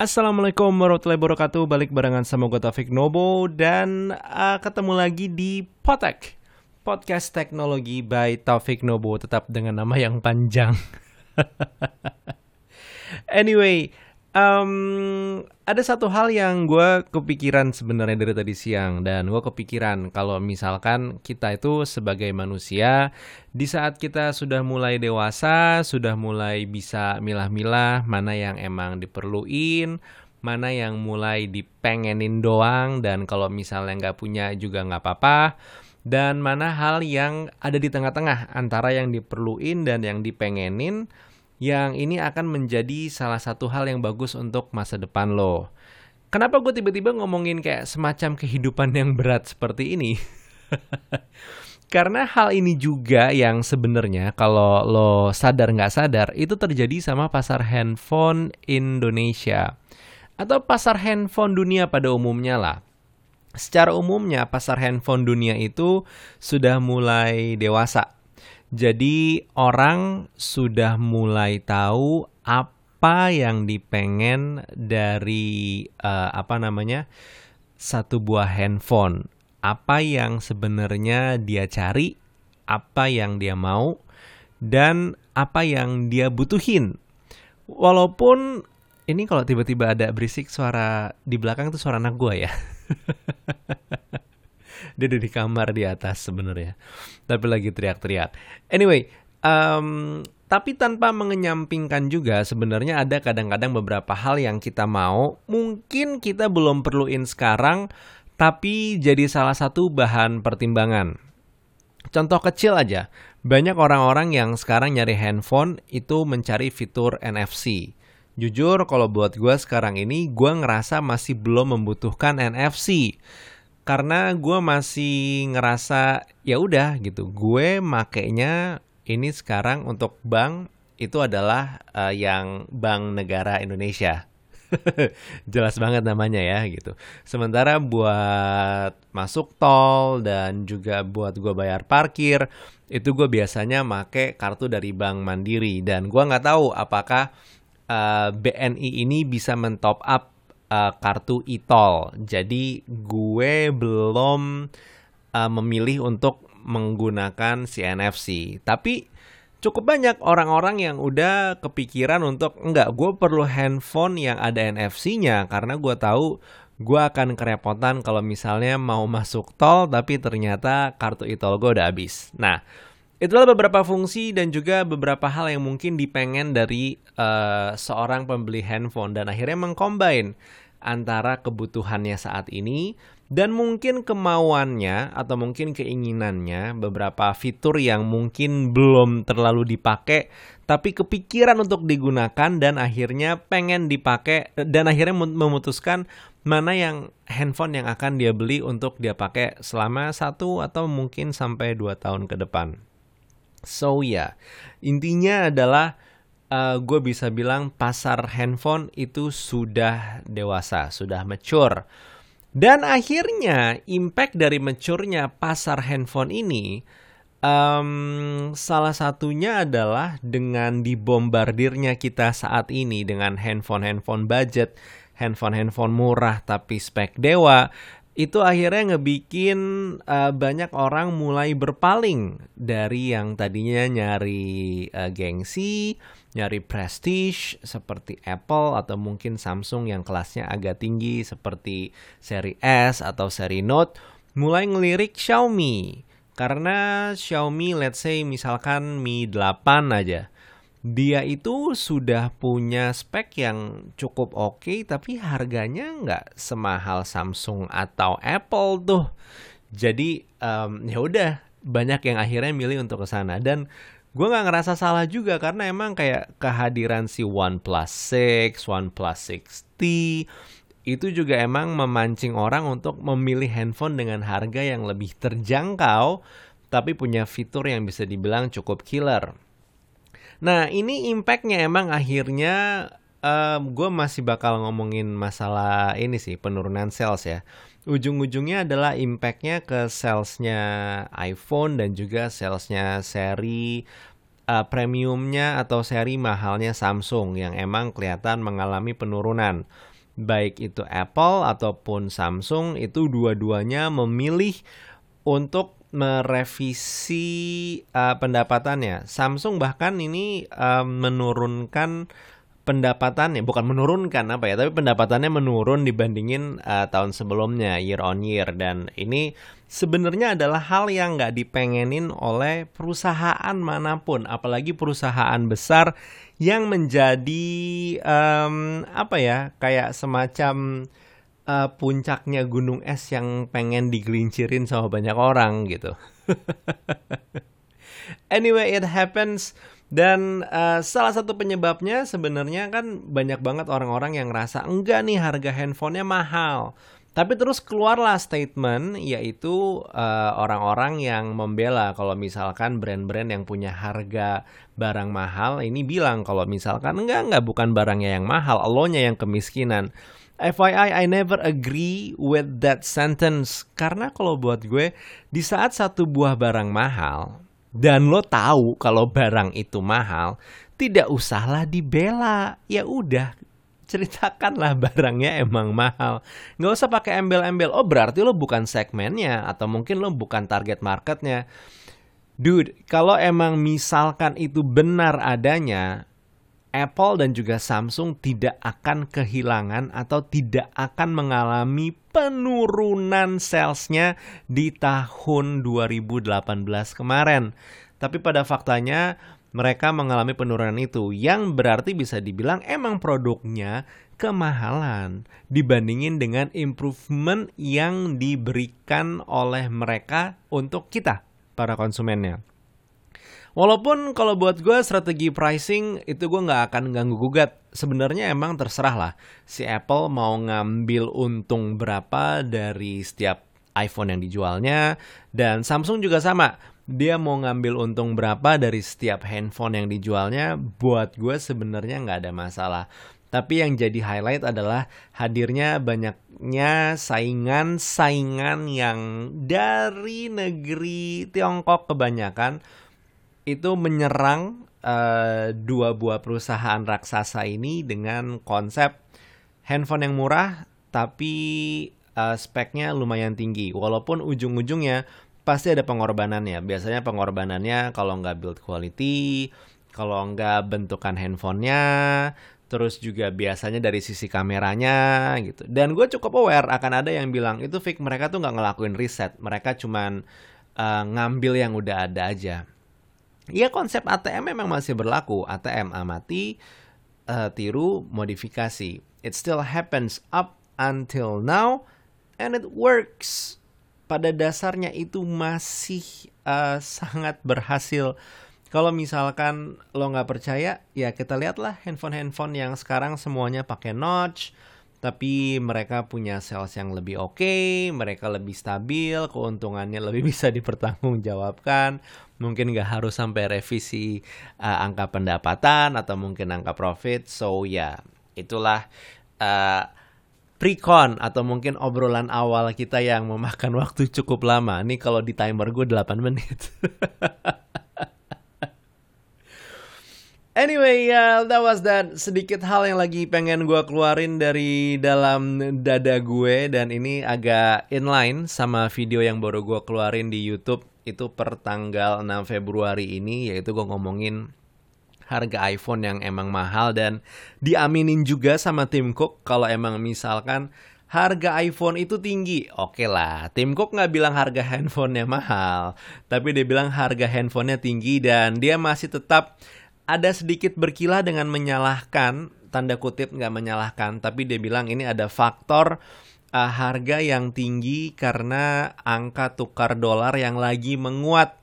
Assalamualaikum warahmatullahi wabarakatuh. Balik barengan sama gue Taufik Nobo Dan uh, ketemu lagi di Potek Podcast Teknologi by Taufik Nobo Tetap dengan nama yang panjang. Anyway um, ada satu hal yang gue kepikiran sebenarnya dari tadi siang dan gue kepikiran kalau misalkan kita itu sebagai manusia di saat kita sudah mulai dewasa sudah mulai bisa milah-milah mana yang emang diperluin mana yang mulai dipengenin doang dan kalau misalnya nggak punya juga nggak apa-apa dan mana hal yang ada di tengah-tengah antara yang diperluin dan yang dipengenin yang ini akan menjadi salah satu hal yang bagus untuk masa depan lo. Kenapa gue tiba-tiba ngomongin kayak semacam kehidupan yang berat seperti ini? Karena hal ini juga yang sebenarnya kalau lo sadar nggak sadar itu terjadi sama pasar handphone Indonesia atau pasar handphone dunia pada umumnya lah. Secara umumnya pasar handphone dunia itu sudah mulai dewasa jadi orang sudah mulai tahu apa yang dipengen dari uh, apa namanya satu buah handphone. Apa yang sebenarnya dia cari, apa yang dia mau, dan apa yang dia butuhin. Walaupun ini kalau tiba-tiba ada berisik suara di belakang itu suara anak gue ya. dia ada di kamar di atas sebenarnya. Tapi lagi teriak-teriak. Anyway um, tapi tanpa mengenyampingkan juga sebenarnya ada kadang-kadang beberapa hal yang kita mau mungkin kita belum perluin sekarang tapi jadi salah satu bahan pertimbangan. Contoh kecil aja banyak orang-orang yang sekarang nyari handphone itu mencari fitur NFC Jujur kalau buat gue sekarang ini gue ngerasa masih belum membutuhkan NFC karena gue masih ngerasa ya udah gitu. Gue makainya ini sekarang untuk bank itu adalah uh, yang Bank Negara Indonesia. Jelas banget namanya ya gitu. Sementara buat masuk tol dan juga buat gue bayar parkir itu gue biasanya make kartu dari Bank Mandiri. Dan gue nggak tahu apakah uh, eh, BNI ini bisa mentop up uh, kartu e-tol. Jadi gue belum uh, memilih untuk menggunakan si NFC. Tapi cukup banyak orang-orang yang udah kepikiran untuk enggak, gue perlu handphone yang ada NFC-nya karena gue tahu gue akan kerepotan kalau misalnya mau masuk tol tapi ternyata kartu e-tol gue udah habis. Nah, Itulah beberapa fungsi dan juga beberapa hal yang mungkin dipengen dari uh, seorang pembeli handphone dan akhirnya mengcombine antara kebutuhannya saat ini dan mungkin kemauannya atau mungkin keinginannya beberapa fitur yang mungkin belum terlalu dipakai tapi kepikiran untuk digunakan dan akhirnya pengen dipakai dan akhirnya memutuskan mana yang handphone yang akan dia beli untuk dia pakai selama satu atau mungkin sampai dua tahun ke depan. So ya, yeah. intinya adalah uh, gue bisa bilang pasar handphone itu sudah dewasa, sudah mature. Dan akhirnya impact dari maturenya pasar handphone ini um, salah satunya adalah dengan dibombardirnya kita saat ini dengan handphone-handphone budget, handphone-handphone murah tapi spek dewa itu akhirnya ngebikin uh, banyak orang mulai berpaling dari yang tadinya nyari uh, gengsi, nyari prestige seperti Apple atau mungkin Samsung yang kelasnya agak tinggi seperti seri S atau seri Note, mulai ngelirik Xiaomi. Karena Xiaomi let's say misalkan Mi 8 aja dia itu sudah punya spek yang cukup oke okay, tapi harganya nggak semahal Samsung atau Apple tuh jadi um, ya udah banyak yang akhirnya milih untuk ke sana dan gue nggak ngerasa salah juga karena emang kayak kehadiran si OnePlus 6, OnePlus 6T itu juga emang memancing orang untuk memilih handphone dengan harga yang lebih terjangkau tapi punya fitur yang bisa dibilang cukup killer Nah ini impactnya emang akhirnya um, gue masih bakal ngomongin masalah ini sih penurunan sales ya. Ujung-ujungnya adalah impactnya ke salesnya iPhone dan juga salesnya seri uh, premiumnya atau seri mahalnya Samsung yang emang kelihatan mengalami penurunan. Baik itu Apple ataupun Samsung itu dua-duanya memilih untuk merevisi uh, pendapatannya. Samsung bahkan ini uh, menurunkan pendapatannya bukan menurunkan apa ya tapi pendapatannya menurun dibandingin uh, tahun sebelumnya year on year. Dan ini sebenarnya adalah hal yang nggak dipengenin oleh perusahaan mana pun apalagi perusahaan besar yang menjadi um, apa ya kayak semacam uh, puncaknya gunung es yang pengen digelincirin sama banyak orang gitu. Anyway it happens dan uh, salah satu penyebabnya sebenarnya kan banyak banget orang-orang yang ngerasa enggak nih harga handphonenya mahal. Tapi terus keluarlah statement yaitu uh, orang-orang yang membela kalau misalkan brand-brand yang punya harga barang mahal ini bilang kalau misalkan enggak enggak bukan barangnya yang mahal, elonya yang kemiskinan. FYI, I never agree with that sentence karena kalau buat gue di saat satu buah barang mahal dan lo tahu kalau barang itu mahal, tidak usahlah dibela. Ya udah, ceritakanlah barangnya emang mahal. Nggak usah pakai embel-embel. Oh berarti lo bukan segmennya atau mungkin lo bukan target marketnya. Dude, kalau emang misalkan itu benar adanya, Apple dan juga Samsung tidak akan kehilangan atau tidak akan mengalami penurunan salesnya di tahun 2018 kemarin. Tapi pada faktanya mereka mengalami penurunan itu yang berarti bisa dibilang emang produknya kemahalan dibandingin dengan improvement yang diberikan oleh mereka untuk kita para konsumennya. Walaupun kalau buat gue strategi pricing itu gue nggak akan ganggu gugat. Sebenarnya emang terserah lah si Apple mau ngambil untung berapa dari setiap iPhone yang dijualnya dan Samsung juga sama. Dia mau ngambil untung berapa dari setiap handphone yang dijualnya. Buat gue sebenarnya nggak ada masalah. Tapi yang jadi highlight adalah hadirnya banyaknya saingan-saingan yang dari negeri Tiongkok kebanyakan itu menyerang uh, dua buah perusahaan raksasa ini dengan konsep handphone yang murah tapi uh, speknya lumayan tinggi. Walaupun ujung-ujungnya pasti ada pengorbanannya. Biasanya pengorbanannya kalau nggak build quality kalau nggak bentukan handphonenya terus juga biasanya dari sisi kameranya gitu. Dan gue cukup aware akan ada yang bilang itu fake. Mereka tuh nggak ngelakuin riset. Mereka cuman uh, ngambil yang udah ada aja Ya konsep ATM memang masih berlaku. ATM amati, uh, tiru, modifikasi. It still happens up until now and it works. Pada dasarnya itu masih uh, sangat berhasil. Kalau misalkan lo nggak percaya, ya kita lihatlah handphone-handphone yang sekarang semuanya pakai notch, tapi mereka punya sales yang lebih oke, okay, mereka lebih stabil, keuntungannya lebih bisa dipertanggungjawabkan, mungkin nggak harus sampai revisi uh, angka pendapatan atau mungkin angka profit. So ya, yeah, itulah uh, precon atau mungkin obrolan awal kita yang memakan waktu cukup lama. Ini kalau di timer gue 8 menit. Anyway, uh, that was that sedikit hal yang lagi pengen gue keluarin dari dalam dada gue dan ini agak inline sama video yang baru gue keluarin di YouTube itu per tanggal 6 Februari ini yaitu gue ngomongin harga iPhone yang emang mahal dan diaminin juga sama Tim Cook kalau emang misalkan harga iPhone itu tinggi. Oke lah, Tim Cook nggak bilang harga handphonenya mahal, tapi dia bilang harga handphonenya tinggi dan dia masih tetap ada sedikit berkilah dengan menyalahkan tanda kutip nggak menyalahkan, tapi dia bilang ini ada faktor uh, harga yang tinggi karena angka tukar dolar yang lagi menguat.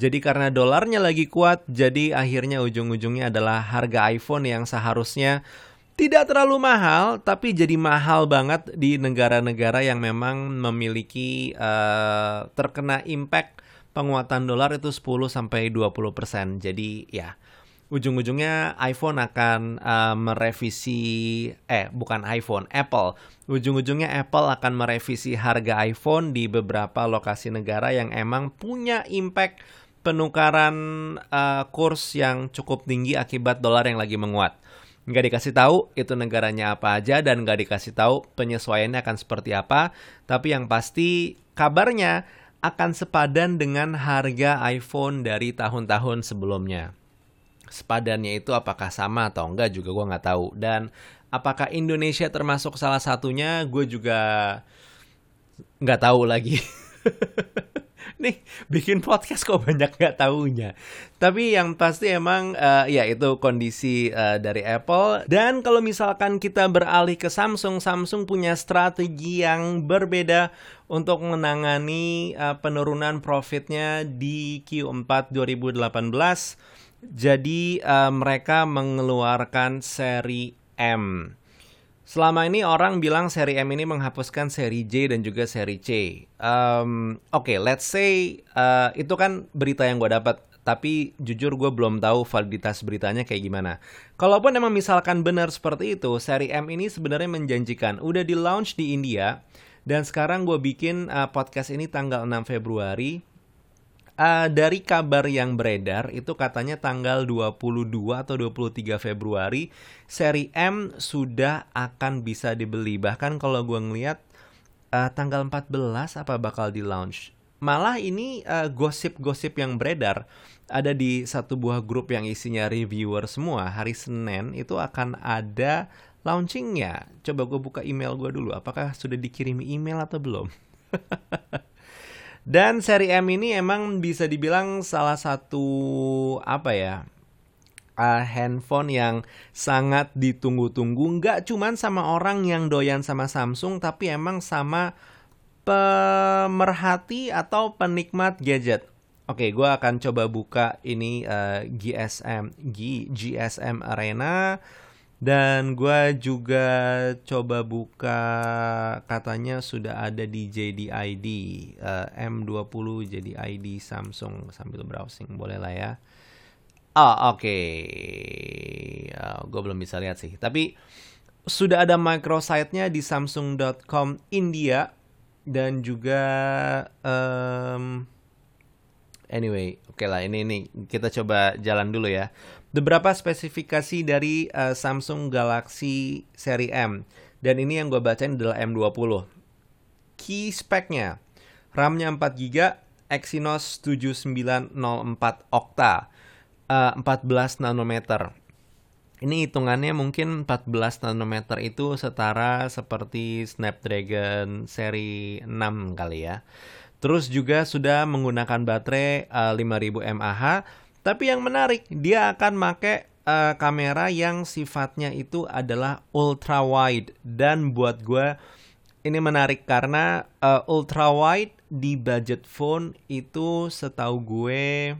Jadi karena dolarnya lagi kuat, jadi akhirnya ujung-ujungnya adalah harga iPhone yang seharusnya tidak terlalu mahal, tapi jadi mahal banget di negara-negara yang memang memiliki uh, terkena impact penguatan dolar itu 10 sampai 20%. Jadi ya, ujung-ujungnya iPhone akan uh, merevisi eh bukan iPhone, Apple. Ujung-ujungnya Apple akan merevisi harga iPhone di beberapa lokasi negara yang emang punya impact penukaran uh, kurs yang cukup tinggi akibat dolar yang lagi menguat. Nggak dikasih tahu itu negaranya apa aja dan nggak dikasih tahu penyesuaiannya akan seperti apa. Tapi yang pasti kabarnya akan sepadan dengan harga iPhone dari tahun-tahun sebelumnya. Sepadannya itu apakah sama atau enggak juga gue nggak tahu. Dan apakah Indonesia termasuk salah satunya gue juga nggak tahu lagi. nih bikin podcast kok banyak nggak tahunya. Tapi yang pasti emang uh, ya itu kondisi uh, dari Apple. Dan kalau misalkan kita beralih ke Samsung, Samsung punya strategi yang berbeda untuk menangani uh, penurunan profitnya di Q4 2018. Jadi uh, mereka mengeluarkan seri M. Selama ini orang bilang seri M ini menghapuskan seri J dan juga seri C. Um, Oke, okay, let's say uh, itu kan berita yang gue dapat, tapi jujur gue belum tahu validitas beritanya kayak gimana. Kalaupun emang misalkan benar seperti itu, seri M ini sebenarnya menjanjikan. Udah di launch di India, dan sekarang gue bikin uh, podcast ini tanggal 6 Februari. Uh, dari kabar yang beredar itu katanya tanggal 22 atau 23 Februari seri M sudah akan bisa dibeli. Bahkan kalau gue ngeliat uh, tanggal 14 apa bakal di launch. Malah ini gosip-gosip uh, yang beredar ada di satu buah grup yang isinya reviewer semua. Hari Senin itu akan ada launchingnya. Coba gue buka email gue dulu. Apakah sudah dikirimi email atau belum? Dan seri M ini emang bisa dibilang salah satu apa ya? Uh, handphone yang sangat ditunggu-tunggu nggak cuman sama orang yang doyan sama Samsung tapi emang sama pemerhati atau penikmat gadget. Oke, gue akan coba buka ini uh, GSM G, GSM Arena dan gue juga coba buka katanya sudah ada di JDID uh, M20 JDID Samsung sambil browsing boleh lah ya. Oh oke, okay. uh, gue belum bisa lihat sih. Tapi sudah ada microsite-nya di Samsung.com India dan juga um, anyway oke okay lah ini ini kita coba jalan dulu ya beberapa spesifikasi dari uh, Samsung Galaxy seri M. Dan ini yang gue bacain adalah M20. Key speknya, RAM-nya 4GB, Exynos 7904 Octa, uh, 14 nanometer. Ini hitungannya mungkin 14 nanometer itu setara seperti Snapdragon seri 6 kali ya. Terus juga sudah menggunakan baterai uh, 5000 mAh tapi yang menarik, dia akan pakai uh, kamera yang sifatnya itu adalah ultra wide dan buat gue ini menarik karena uh, ultra wide di budget phone itu setahu gue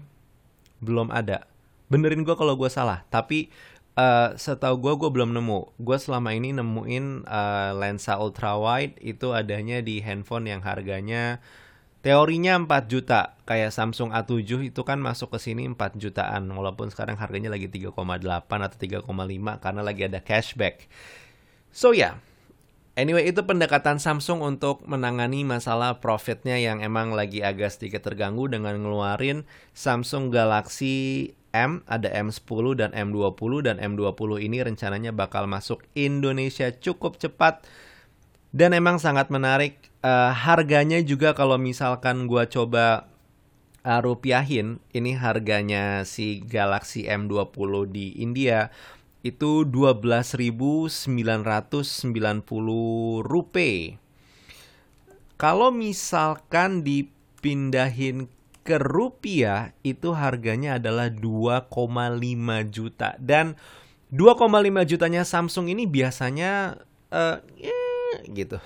belum ada. Benerin gue kalau gue salah, tapi uh, setahu gue gue belum nemu. Gue selama ini nemuin uh, lensa ultra wide itu adanya di handphone yang harganya Teorinya 4 juta, kayak Samsung A7 itu kan masuk ke sini 4 jutaan, walaupun sekarang harganya lagi 3,8 atau 3,5 karena lagi ada cashback. So ya, yeah. anyway itu pendekatan Samsung untuk menangani masalah profitnya yang emang lagi agak sedikit terganggu dengan ngeluarin Samsung Galaxy M, ada M10 dan M20 dan M20 ini rencananya bakal masuk Indonesia cukup cepat dan emang sangat menarik uh, harganya juga kalau misalkan gue coba uh, rupiahin, ini harganya si Galaxy M20 di India itu 12.990 rupiah. Kalau misalkan dipindahin ke rupiah itu harganya adalah 2,5 juta dan 2,5 jutanya Samsung ini biasanya uh, eh, gitu.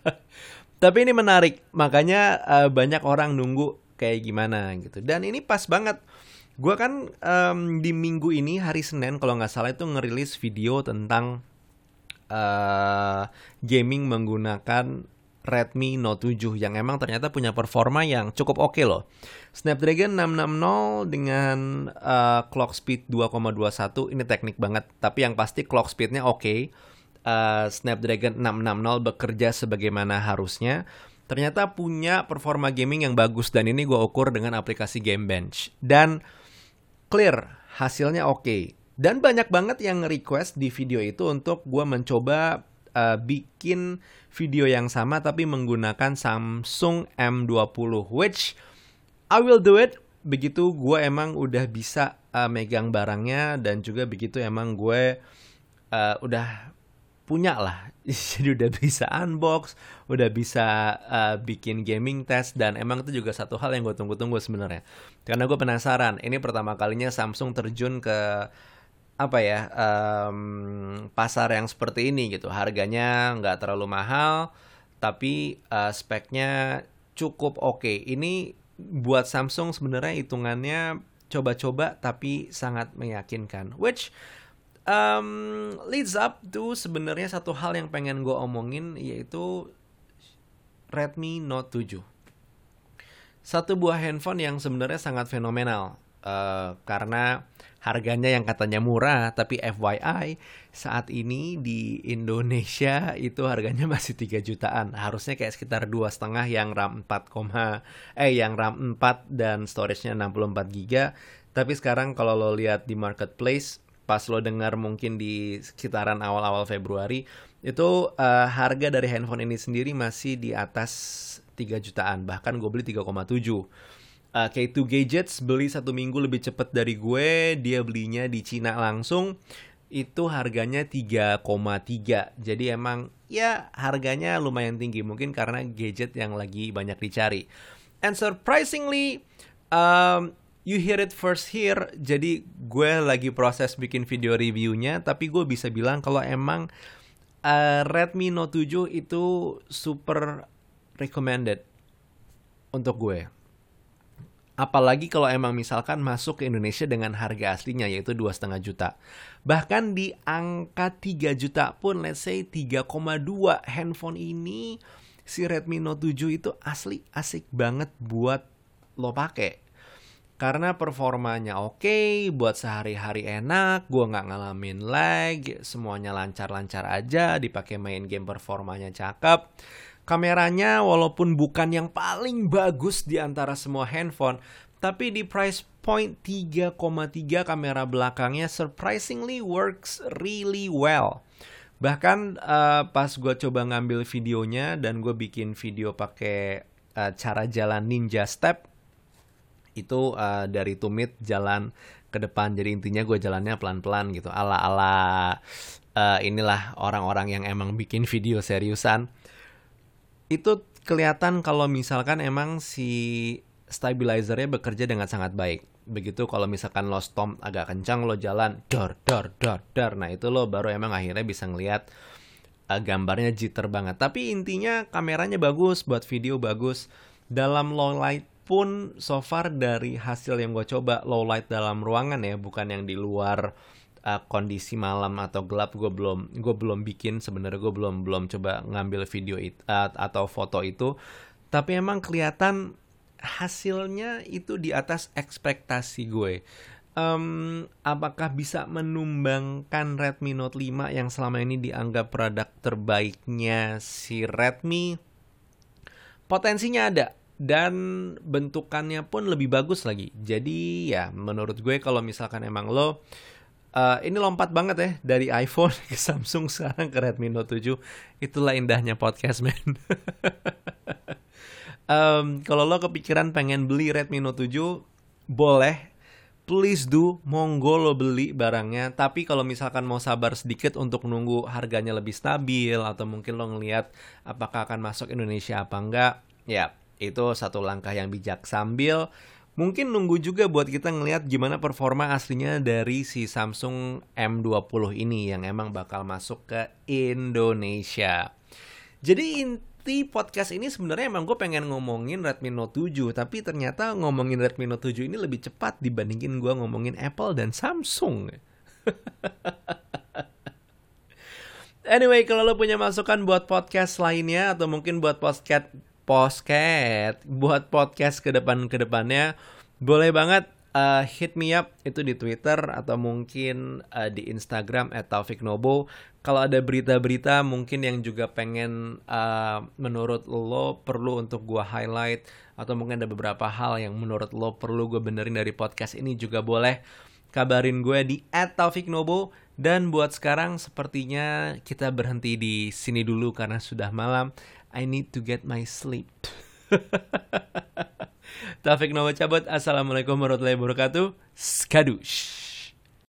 Tapi ini menarik, makanya uh, banyak orang nunggu kayak gimana gitu. Dan ini pas banget. Gue kan um, di minggu ini hari Senin kalau nggak salah itu ngerilis video tentang uh, gaming menggunakan Redmi Note 7 yang emang ternyata punya performa yang cukup oke okay loh. Snapdragon 660 dengan uh, clock speed 2,21 ini teknik banget, tapi yang pasti clock speednya oke. Okay uh, Snapdragon 660 bekerja sebagaimana harusnya. ternyata punya performa gaming yang bagus dan ini gue ukur dengan aplikasi Game Bench dan clear hasilnya oke okay. dan banyak banget yang request di video itu untuk gue mencoba uh, bikin video yang sama tapi menggunakan Samsung M20 which I will do it begitu gue emang udah bisa uh, megang barangnya dan juga begitu emang gue uh, udah punya lah. Jadi udah bisa unbox udah bisa uh, bikin gaming test dan emang itu juga satu hal yang gue tunggu-tunggu sebenarnya. Karena gue penasaran ini pertama kalinya Samsung terjun ke apa ya um, pasar yang seperti ini gitu. Harganya nggak terlalu mahal tapi uh, speknya cukup oke. Okay. ini buat Samsung sebenarnya hitungannya coba-coba tapi sangat meyakinkan. Which um, leads up to sebenarnya satu hal yang pengen gue omongin yaitu Redmi Note 7. Satu buah handphone yang sebenarnya sangat fenomenal. Uh, karena harganya yang katanya murah tapi FYI saat ini di Indonesia itu harganya masih 3 jutaan. Harusnya kayak sekitar dua setengah yang RAM 4, eh yang RAM 4 dan storage-nya 64 GB tapi sekarang kalau lo lihat di marketplace pas lo dengar mungkin di sekitaran awal-awal Februari itu uh, harga dari handphone ini sendiri masih di atas 3 jutaan bahkan gue beli 3,7 uh, K2 Gadgets beli satu minggu lebih cepat dari gue dia belinya di Cina langsung itu harganya 3,3 jadi emang ya harganya lumayan tinggi mungkin karena gadget yang lagi banyak dicari. And surprisingly um, you hear it first here. Jadi gue lagi proses bikin video reviewnya, tapi gue bisa bilang kalau emang uh, Redmi Note 7 itu super recommended untuk gue. Apalagi kalau emang misalkan masuk ke Indonesia dengan harga aslinya yaitu dua setengah juta. Bahkan di angka 3 juta pun let's say 3,2 handphone ini si Redmi Note 7 itu asli asik banget buat lo pakai karena performanya oke, okay, buat sehari-hari enak, gue nggak ngalamin lag, semuanya lancar-lancar aja, dipakai main game performanya cakep. Kameranya walaupun bukan yang paling bagus di antara semua handphone, tapi di price point 3,3 kamera belakangnya surprisingly works really well. Bahkan uh, pas gue coba ngambil videonya dan gue bikin video pakai uh, cara jalan ninja step, itu uh, dari tumit jalan ke depan. Jadi intinya gue jalannya pelan-pelan gitu. Ala ala uh, inilah orang-orang yang emang bikin video seriusan. Itu kelihatan kalau misalkan emang si stabilizernya bekerja dengan sangat baik. Begitu kalau misalkan lo stomp agak kencang lo jalan dor dor dor dor. Nah itu lo baru emang akhirnya bisa ngelihat uh, gambarnya jitter banget. Tapi intinya kameranya bagus buat video bagus. Dalam low light pun so far dari hasil yang gue coba low light dalam ruangan ya bukan yang di luar uh, kondisi malam atau gelap gue belum gue belum bikin sebenarnya gue belum belum coba ngambil video itu uh, atau foto itu. Tapi emang kelihatan hasilnya itu di atas ekspektasi gue. Um, apakah bisa menumbangkan Redmi Note 5 yang selama ini dianggap produk terbaiknya si Redmi? Potensinya ada dan bentukannya pun lebih bagus lagi. Jadi ya menurut gue kalau misalkan emang lo uh, ini lompat banget ya dari iPhone ke Samsung sekarang ke Redmi Note 7. Itulah indahnya podcast man. um, kalau lo kepikiran pengen beli Redmi Note 7 boleh please do monggo lo beli barangnya tapi kalau misalkan mau sabar sedikit untuk nunggu harganya lebih stabil atau mungkin lo ngelihat apakah akan masuk Indonesia apa enggak ya itu satu langkah yang bijak sambil mungkin nunggu juga buat kita ngelihat gimana performa aslinya dari si Samsung M20 ini yang emang bakal masuk ke Indonesia. Jadi inti podcast ini sebenarnya emang gue pengen ngomongin Redmi Note 7 tapi ternyata ngomongin Redmi Note 7 ini lebih cepat dibandingin gue ngomongin Apple dan Samsung. anyway, kalau lo punya masukan buat podcast lainnya atau mungkin buat podcast podcast buat podcast ke depan ke depannya boleh banget uh, hit me up. Itu di Twitter atau mungkin uh, di Instagram @taufiknobo kalau ada berita-berita mungkin yang juga pengen uh, menurut lo perlu untuk gua highlight atau mungkin ada beberapa hal yang menurut lo perlu gue benerin dari podcast ini juga boleh kabarin gue di @taufiknobo dan buat sekarang sepertinya kita berhenti di sini dulu karena sudah malam. I need to get my sleep. Taufik Novo cabut. Assalamualaikum warahmatullahi wabarakatuh. Skadush.